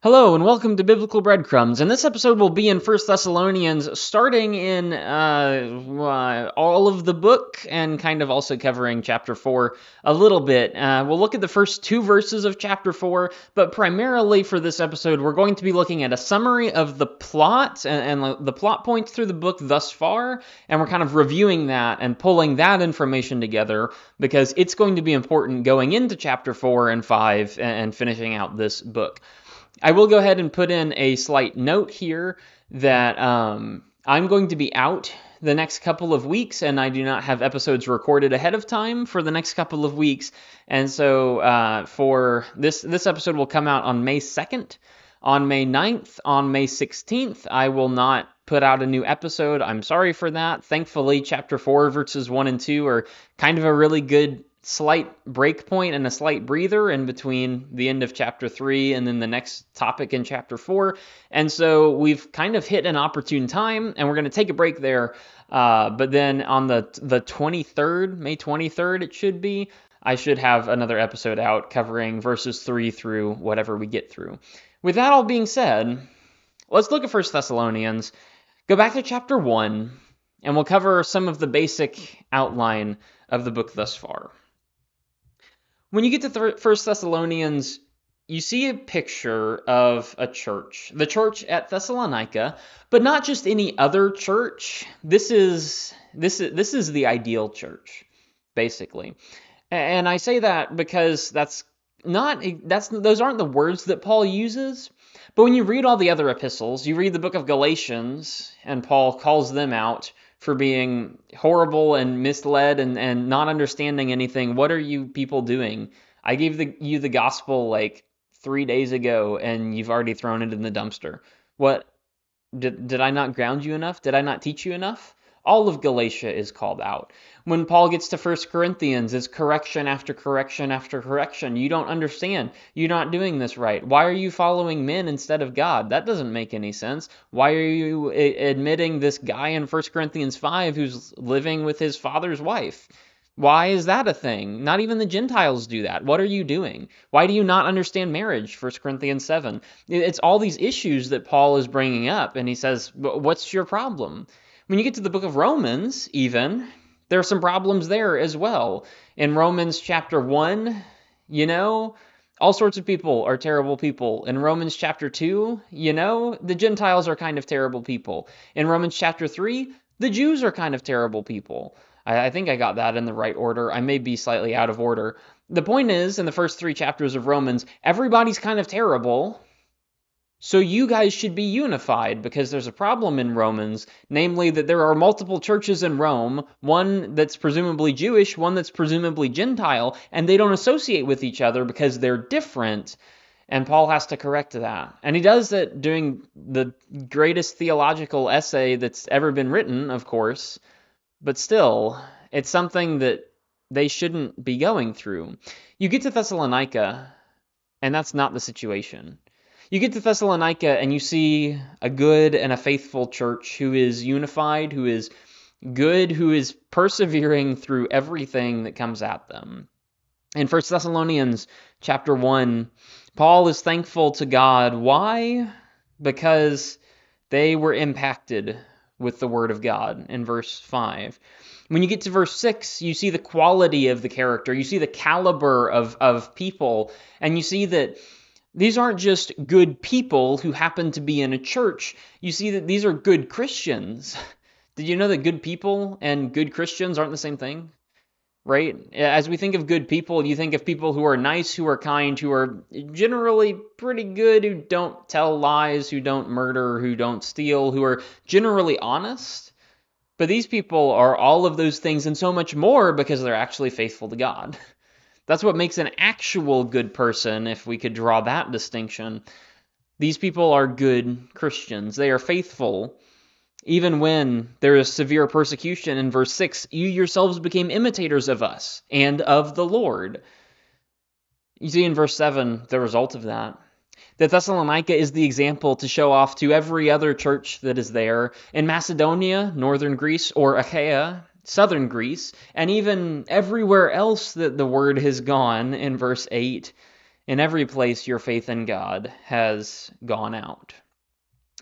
Hello and welcome to Biblical Breadcrumbs. And this episode will be in 1 Thessalonians, starting in uh, uh, all of the book and kind of also covering chapter 4 a little bit. Uh, we'll look at the first two verses of chapter 4, but primarily for this episode, we're going to be looking at a summary of the plot and, and the plot points through the book thus far. And we're kind of reviewing that and pulling that information together because it's going to be important going into chapter 4 and 5 and, and finishing out this book. I will go ahead and put in a slight note here that um, I'm going to be out the next couple of weeks, and I do not have episodes recorded ahead of time for the next couple of weeks. And so uh, for this this episode will come out on May 2nd. On May 9th, on May 16th, I will not put out a new episode. I'm sorry for that. Thankfully, chapter 4 verses 1 and 2 are kind of a really good slight break point and a slight breather in between the end of chapter 3 and then the next topic in chapter 4. And so we've kind of hit an opportune time and we're going to take a break there. Uh, but then on the the 23rd, May 23rd it should be, I should have another episode out covering verses 3 through whatever we get through. With that all being said, let's look at 1 Thessalonians. Go back to chapter 1 and we'll cover some of the basic outline of the book thus far when you get to First Thessalonians, you see a picture of a church, the church at Thessalonica, but not just any other church. This is this is this is the ideal church, basically. And I say that because that's not that's those aren't the words that Paul uses. But when you read all the other epistles, you read the book of Galatians, and Paul calls them out for being horrible and misled and, and not understanding anything. What are you people doing? I gave the, you the gospel like three days ago and you've already thrown it in the dumpster. What did, did I not ground you enough? Did I not teach you enough? All of Galatia is called out. When Paul gets to 1 Corinthians, it's correction after correction after correction. You don't understand. You're not doing this right. Why are you following men instead of God? That doesn't make any sense. Why are you admitting this guy in 1 Corinthians 5 who's living with his father's wife? Why is that a thing? Not even the Gentiles do that. What are you doing? Why do you not understand marriage? 1 Corinthians 7. It's all these issues that Paul is bringing up, and he says, What's your problem? When you get to the book of Romans, even, there are some problems there as well. In Romans chapter 1, you know, all sorts of people are terrible people. In Romans chapter 2, you know, the Gentiles are kind of terrible people. In Romans chapter 3, the Jews are kind of terrible people. I, I, think I got that in the right order. I may be slightly out of order. The point is, in the first three chapters of Romans, everybody's kind of terrible, so you guys should be unified because there's a problem in Romans, namely that there are multiple churches in Rome, one that's presumably Jewish, one that's presumably Gentile, and they don't associate with each other because they're different. And Paul has to correct that. And he does it doing the greatest theological essay that's ever been written, of course, but still, it's something that they shouldn't be going through. You get to Thessalonica, and that's not the situation. You get to Thessalonica and you see a good and a faithful church who is unified, who is good, who is persevering through everything that comes at them. In 1 Thessalonians chapter 1, Paul is thankful to God. Why? Because they were impacted with the word of God in verse 5. When you get to verse 6, you see the quality of the character, you see the caliber of, of people, and you see that these aren't just good people who happen to be in a church. You see that these are good Christians. Did you know that good people and good Christians aren't the same thing? Right? As we think of good people, you think of people who are nice, who are kind, who are generally pretty good, who don't tell lies, who don't murder, who don't steal, who are generally honest. But these people are all of those things and so much more because they're actually faithful to God. That's what makes an actual good person, if we could draw that distinction. These people are good Christians. They are faithful. Even when there is severe persecution in verse 6, you yourselves became imitators of us and of the Lord. You see in verse 7 the result of that. That Thessalonica is the example to show off to every other church that is there in Macedonia, northern Greece, or Achaia, southern Greece, and even everywhere else that the word has gone in verse 8. In every place, your faith in God has gone out.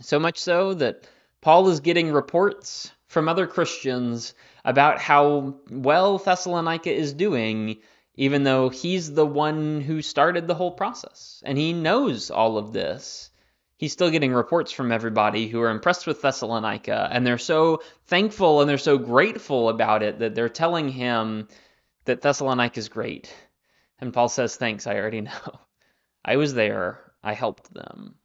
So much so that Paul is getting reports from other Christians about how well Thessalonica is doing, even though he's the one who started the whole process. And he knows all of this. He's still getting reports from everybody who are impressed with Thessalonica, and they're so thankful and they're so grateful about it that they're telling him that Thessalonica is great. And Paul says, Thanks, I already know. I was there, I helped them.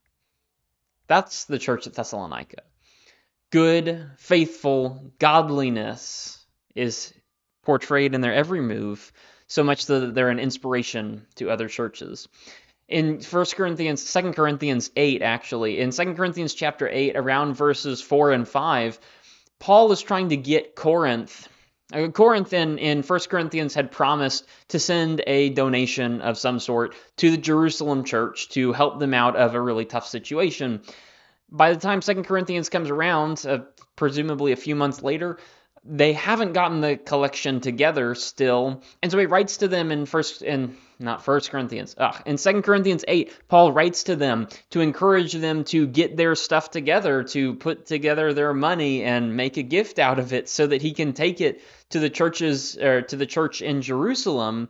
That's the church at Thessalonica. Good, faithful, godliness is portrayed in their every move, so much that they're an inspiration to other churches. In 1 Corinthians, 2 Corinthians 8, actually, in 2 Corinthians chapter 8, around verses 4 and 5, Paul is trying to get Corinth uh, Corinth in, in 1 Corinthians had promised to send a donation of some sort to the Jerusalem church to help them out of a really tough situation. By the time 2 Corinthians comes around, uh, presumably a few months later, they haven't gotten the collection together still. And so he writes to them in first in not first Corinthians. Ugh, in Second Corinthians 8, Paul writes to them to encourage them to get their stuff together, to put together their money and make a gift out of it so that he can take it to the churches or to the church in Jerusalem.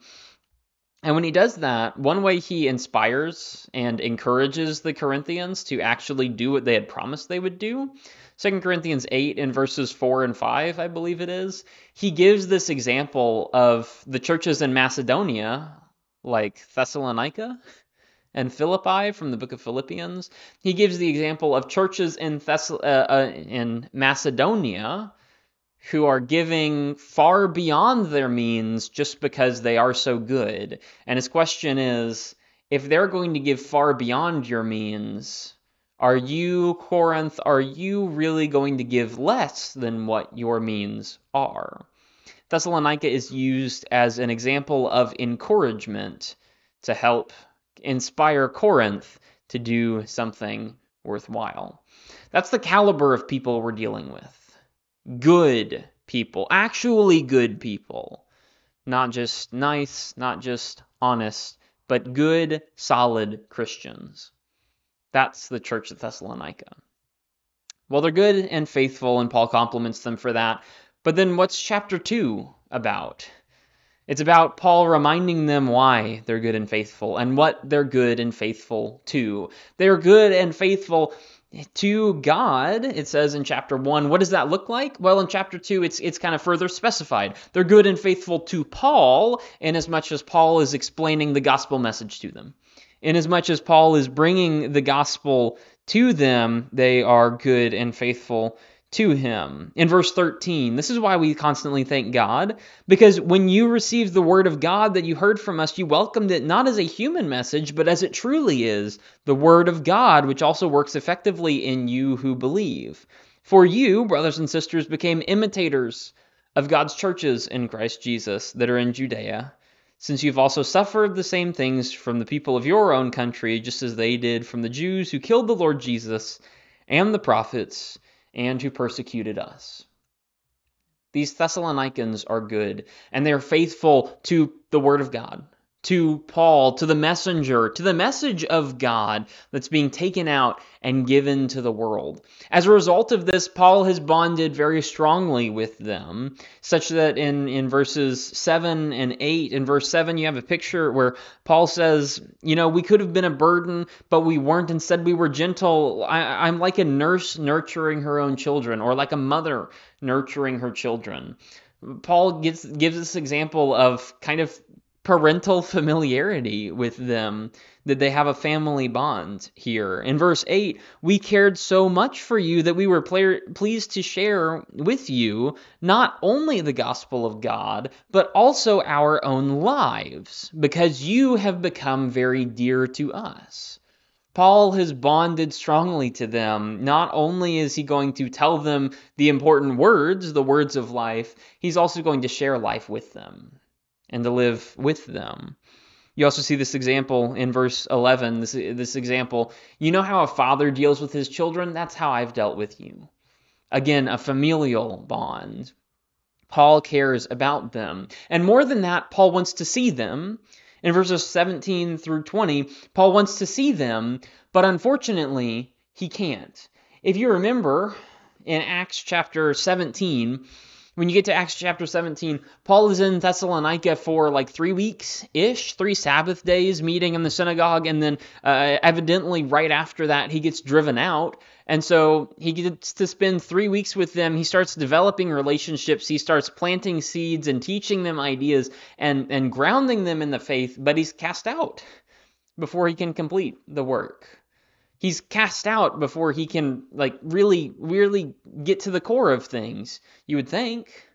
And when he does that, one way he inspires and encourages the Corinthians to actually do what they had promised they would do. 2 Corinthians 8 in verses 4 and 5, I believe it is, he gives this example of the churches in Macedonia, like Thessalonica and Philippi from the book of Philippians. He gives the example of churches in, Thess- uh, uh, in Macedonia who are giving far beyond their means just because they are so good. And his question is if they're going to give far beyond your means, are you, Corinth, are you really going to give less than what your means are? Thessalonica is used as an example of encouragement to help inspire Corinth to do something worthwhile. That's the caliber of people we're dealing with good people, actually good people. Not just nice, not just honest, but good, solid Christians. That's the church at Thessalonica. Well, they're good and faithful, and Paul compliments them for that. But then what's chapter 2 about? It's about Paul reminding them why they're good and faithful and what they're good and faithful to. They're good and faithful to God, it says in chapter 1. What does that look like? Well, in chapter 2, it's, it's kind of further specified. They're good and faithful to Paul, in as much as Paul is explaining the gospel message to them. In as much as Paul is bringing the gospel to them, they are good and faithful to him. In verse 13, this is why we constantly thank God, because when you received the word of God that you heard from us, you welcomed it not as a human message, but as it truly is, the word of God, which also works effectively in you who believe. For you, brothers and sisters, became imitators of God's churches in Christ Jesus that are in Judea, since you've also suffered the same things from the people of your own country, just as they did from the Jews who killed the Lord Jesus and the prophets and who persecuted us. These Thessalonians are good, and they are faithful to the Word of God to Paul, to the messenger, to the message of God that's being taken out and given to the world. As a result of this, Paul has bonded very strongly with them, such that in, in verses 7 and 8, in verse 7, you have a picture where Paul says, You know, we could have been a burden, but we weren't. Instead, we were gentle. I, I'm like a nurse nurturing her own children, or like a mother nurturing her children. Paul gives gives this example of kind of parental familiarity with them, that they have a family bond here. In verse 8, we cared so much for you that we were pleased to share with you not only the gospel of God, but also our own lives, because you have become very dear to us. Paul has bonded strongly to them. Not only is he going to tell them the important words, the words of life, he's also going to share life with them and to live with them. You also see this example in verse 11. This, this example, you know how a father deals with his children? That's how I've dealt with you. Again, a familial bond. Paul cares about them. And more than that, Paul wants to see them In verses 17 through 20, Paul wants to see them, but unfortunately, he can't. If you remember in Acts chapter 17, when you get to Acts chapter 17, Paul is in Thessalonica for like three weeks ish, three Sabbath days meeting in the synagogue, and then uh, evidently right after that, he gets driven out. And so he gets to spend three weeks with them. He starts developing relationships. He starts planting seeds and teaching them ideas and, and grounding them in the faith, but he's cast out before he can complete the work he's cast out before he can like really really get to the core of things you would think.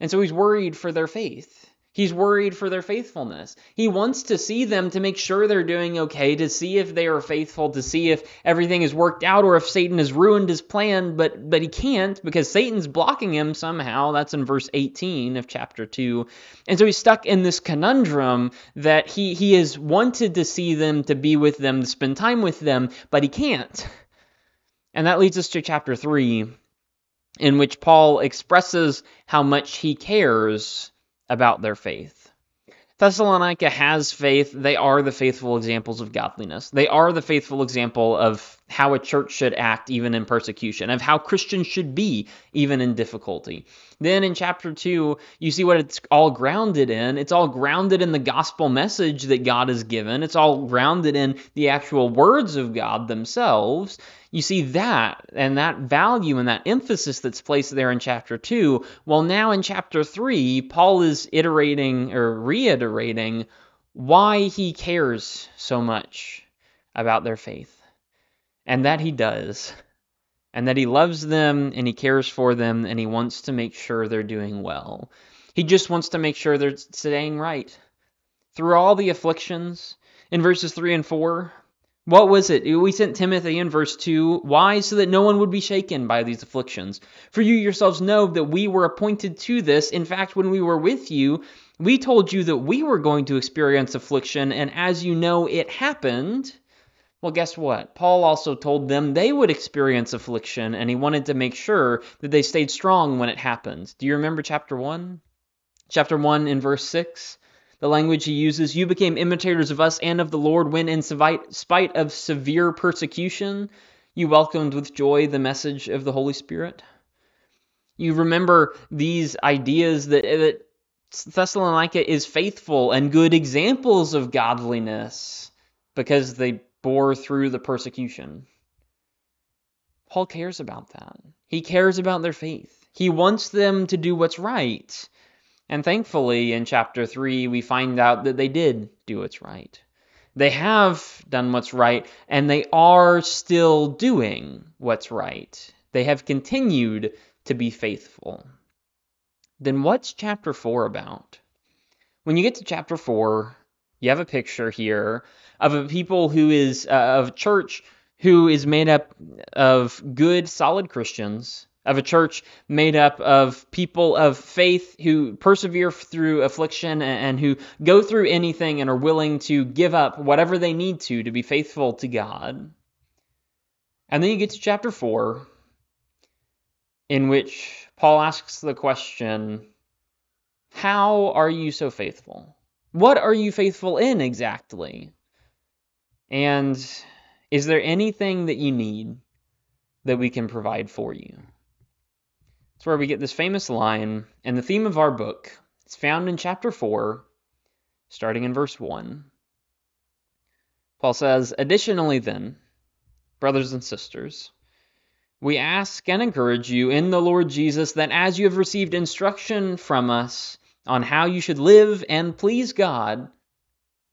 And so he's worried for their faith He's worried for their faithfulness. He wants to see them to make sure they're doing okay, to see if they are faithful, to see if everything is worked out or if Satan has ruined his plan, but but he can't because Satan's blocking him somehow. That's in verse 18 of chapter 2. And so he's stuck in this conundrum that he he has wanted to see them, to be with them, to spend time with them, but he can't. And that leads us to chapter 3 in which Paul expresses how much he cares about their faith. Thessalonica has faith. They are the faithful examples of godliness. They are the faithful example of how a church should act even in persecution, of how Christians should be even in difficulty. Then in chapter 2, you see what it's all grounded in. It's all grounded in the gospel message that God has given, it's all grounded in the actual words of God themselves. You see that and that value and that emphasis that's placed there in chapter 2. Well, now in chapter 3, Paul is iterating or reiterating why he cares so much about their faith. And that he does. And that he loves them and he cares for them and he wants to make sure they're doing well. He just wants to make sure they're staying right. Through all the afflictions, in verses 3 and 4, what was it? We sent Timothy in verse 2. Why? So that no one would be shaken by these afflictions. For you yourselves know that we were appointed to this. In fact, when we were with you, we told you that we were going to experience affliction, and as you know, it happened. Well, guess what? Paul also told them they would experience affliction, and he wanted to make sure that they stayed strong when it happened. Do you remember chapter 1? Chapter 1 in verse 6? the language he uses. You became imitators of us and of the Lord when, in spite of severe persecution, you welcomed with joy the message of the Holy Spirit. You remember these ideas that, that Thessalonica is faithful and good examples of godliness because they bore through the persecution. Paul cares about that. He cares about their faith. He wants them to do what's right. And thankfully, in chapter 3, we find out that they did do what's right. They have done what's right, and they are still doing what's right. They have continued to be faithful. Then what's chapter 4 about? When you get to chapter 4, you have a picture here of a people who is, uh, of a church who is made up of good, solid Christians of a church made up of people of faith who persevere through affliction and who go through anything and are willing to give up whatever they need to to be faithful to God. And then you get to chapter 4, in which Paul asks the question How are you so faithful? What are you faithful in exactly? And is there anything that you need that we can provide for you? It's where we get this famous line, and the theme of our book is found in chapter 4, starting in verse 1. Paul says, Additionally, then, brothers and sisters, we ask and encourage you in the Lord Jesus that as you have received instruction from us on how you should live and please God,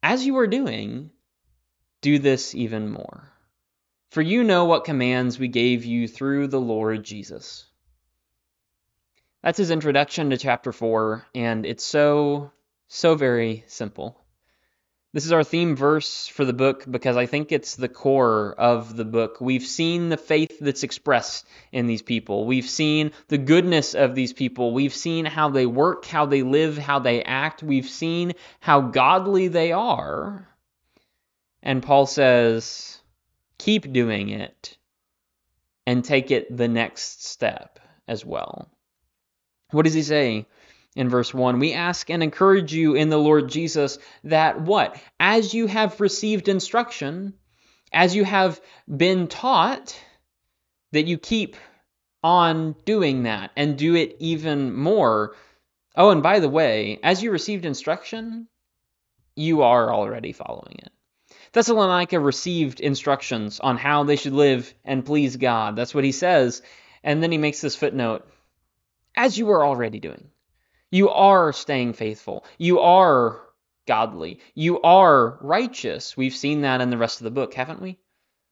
as you are doing, do this even more. For you know what commands we gave you through the Lord Jesus. That's his introduction to chapter 4, and it's so, so very simple. This is our theme verse for the book because I think it's the core of the book. We've seen the faith that's expressed in these people. We've seen the goodness of these people. We've seen how they work, how they live, how they act. We've seen how godly they are. And Paul says, keep doing it and take it the next step as well. What does he say in verse 1. We ask and encourage you in the Lord Jesus that what? As you have received instruction, as you have been taught, that you keep on doing that and do it even more. Oh, and by the way, as you received instruction, you are already following it. Thessalonica received instructions on how they should live and please God. That's what he says. And then he makes this footnote as you were already doing. You are staying faithful. You are godly. You are righteous. We've seen that in the rest of the book, haven't we?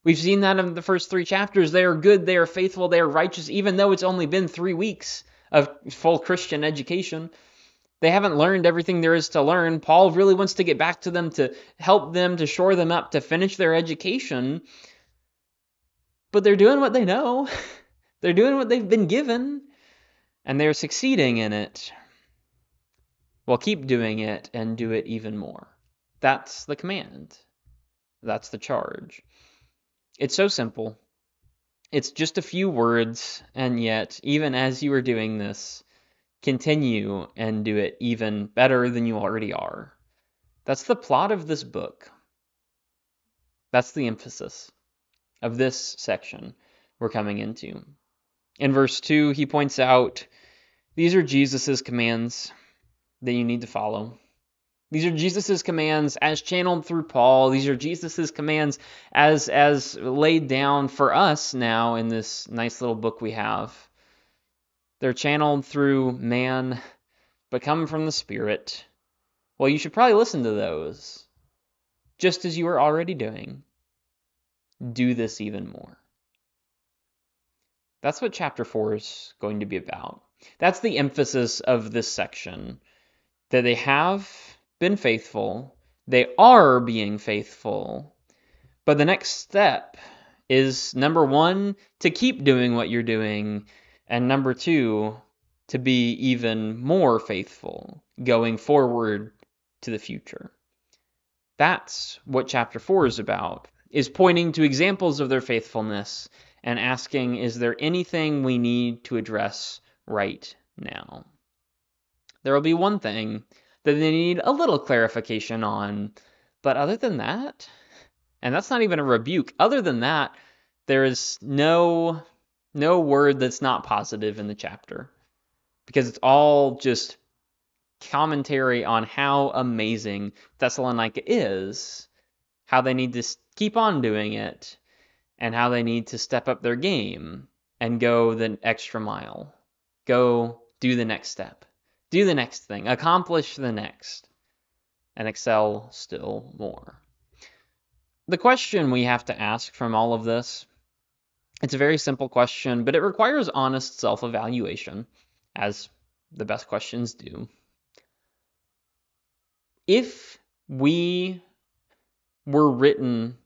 We've seen that in the first three chapters. They are good, they are faithful, they are righteous, even though it's only been three weeks of full Christian education. They haven't learned everything there is to learn. Paul really wants to get back to them to help them, to shore them up, to finish their education. But they're doing what they know, they're doing what they've been given, and they're succeeding in it. Well, keep doing it and do it even more. That's the command, that's the charge. It's so simple. It's just a few words, and yet, even as you are doing this, continue and do it even better than you already are. That's the plot of this book. That's the emphasis of this section we're coming into. In verse 2, he points out these are Jesus' commands that you need to follow. These are Jesus' commands as channeled through Paul. These are Jesus' commands as as laid down for us now in this nice little book we have. They're channeled through man, but come from the Spirit. Well, you should probably listen to those, just as you are already doing. Do this even more. That's what chapter 4 is going to be about. That's the emphasis of this section that they have been faithful, they are being faithful. But the next step is number one, to keep doing what you're doing, and number two, to be even more faithful going forward to the future. That's what chapter 4 is about, is pointing to examples of their faithfulness and asking, is there anything we need to address right now? There will be one thing that they need a little clarification on. But other than that, and that's not even a rebuke, other than that, there is no no word that's not positive in the chapter. Because it's all just commentary on how amazing Thessalonica is, how they need to keep on doing it, and how they need to step up their game and go the extra mile. Go do the next step do the next thing, accomplish the next, and excel still more. The question we have to ask from all of this, it's a very simple question, but it requires honest self-evaluation, as the best questions do. If we were written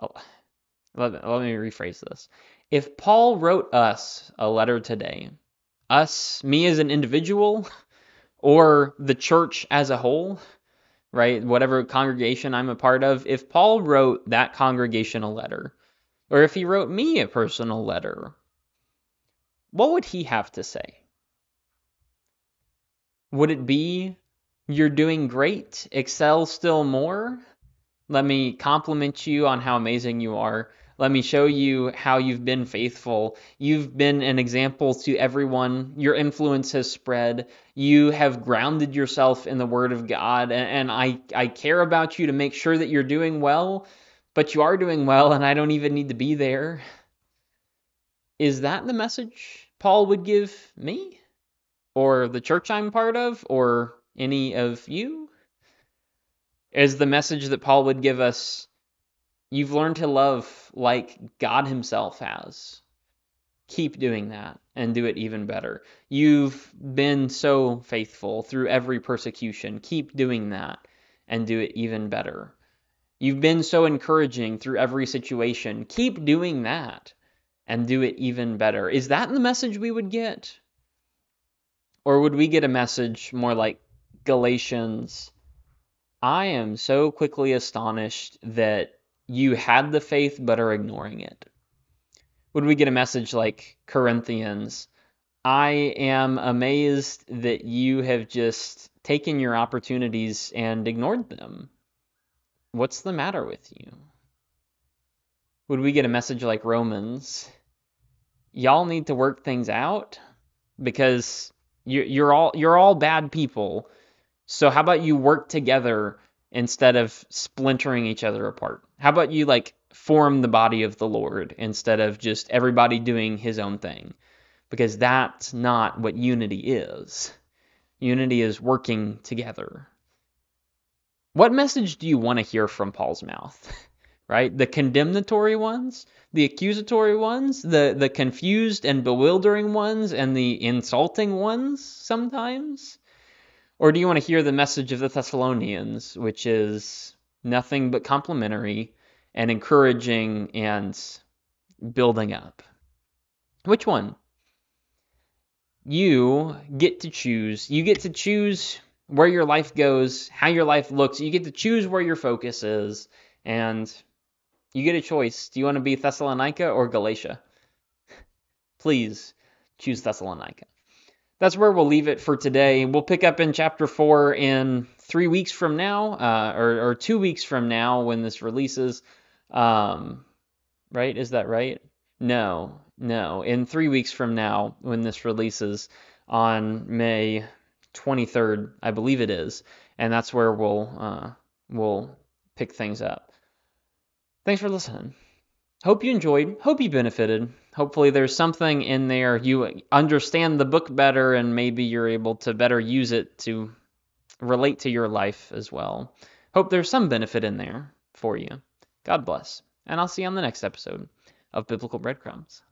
oh, let, let me rephrase this. If Paul wrote us a letter today us, me as an individual, or the church as a whole, right? Whatever congregation I'm a part of, if Paul wrote that congregation a letter, or if he wrote me a personal letter, what would he have to say? Would it be, you're doing great, excel still more? Let me compliment you on how amazing you are. Let me show you how you've been faithful. You've been an example to everyone. Your influence has spread. You have grounded yourself in the Word of God. And, I, I care about you to make sure that you're doing well, but you are doing well, and I don't even need to be there. Is that the message Paul would give me? Or the church I'm part of? Or any of you? Is the message that Paul would give us You've learned to love like God Himself has. Keep doing that and do it even better. You've been so faithful through every persecution. Keep doing that and do it even better. You've been so encouraging through every situation. Keep doing that and do it even better. Is that the message we would get? Or would we get a message more like Galatians? I am so quickly astonished that you had the faith but are ignoring it? Would we get a message like Corinthians, I am amazed that you have just taken your opportunities and ignored them. What's the matter with you? Would we get a message like Romans? Y'all need to work things out because you're all you're all bad people. So how about you work together instead of splintering each other apart? How about you like form the body of the Lord instead of just everybody doing his own thing? because that's not what unity is. Unity is working together. What message do you want to hear from Paul's mouth? right? The condemnatory ones, the accusatory ones, the, the confused and bewildering ones, and the insulting ones sometimes? Or do you want to hear the message of the Thessalonians, which is nothing but complimentary and encouraging and building up? Which one? you get to choose. You get to choose where your life goes, how your life looks. You get to choose where your focus is, and you get a choice. Do you want to be Thessalonica or Galatia? Please choose Thessalonica. That's where we'll leave it for today. We'll pick up in chapter 4 in three weeks from now, uh, or, or, two weeks from now when this releases. Um, right? Is that right? No, no. In three weeks from now, when this releases on May 23rd, I believe it is, and that's where we'll uh, we'll pick things up. Thanks for listening. Hope you enjoyed. Hope you benefited. Hopefully, there's something in there you understand the book better, and maybe you're able to better use it to relate to your life as well. Hope there's some benefit in there for you. God bless, and I'll see you on the next episode of Biblical Breadcrumbs.